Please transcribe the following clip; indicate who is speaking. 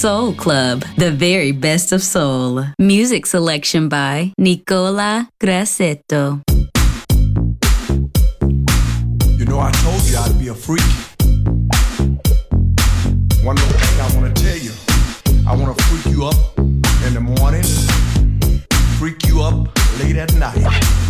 Speaker 1: Soul Club, the very best of soul. Music selection by Nicola Grassetto.
Speaker 2: You know, I told you I'd be a freak. One little thing I want to tell you I want to freak you up in the morning, freak you up late at night.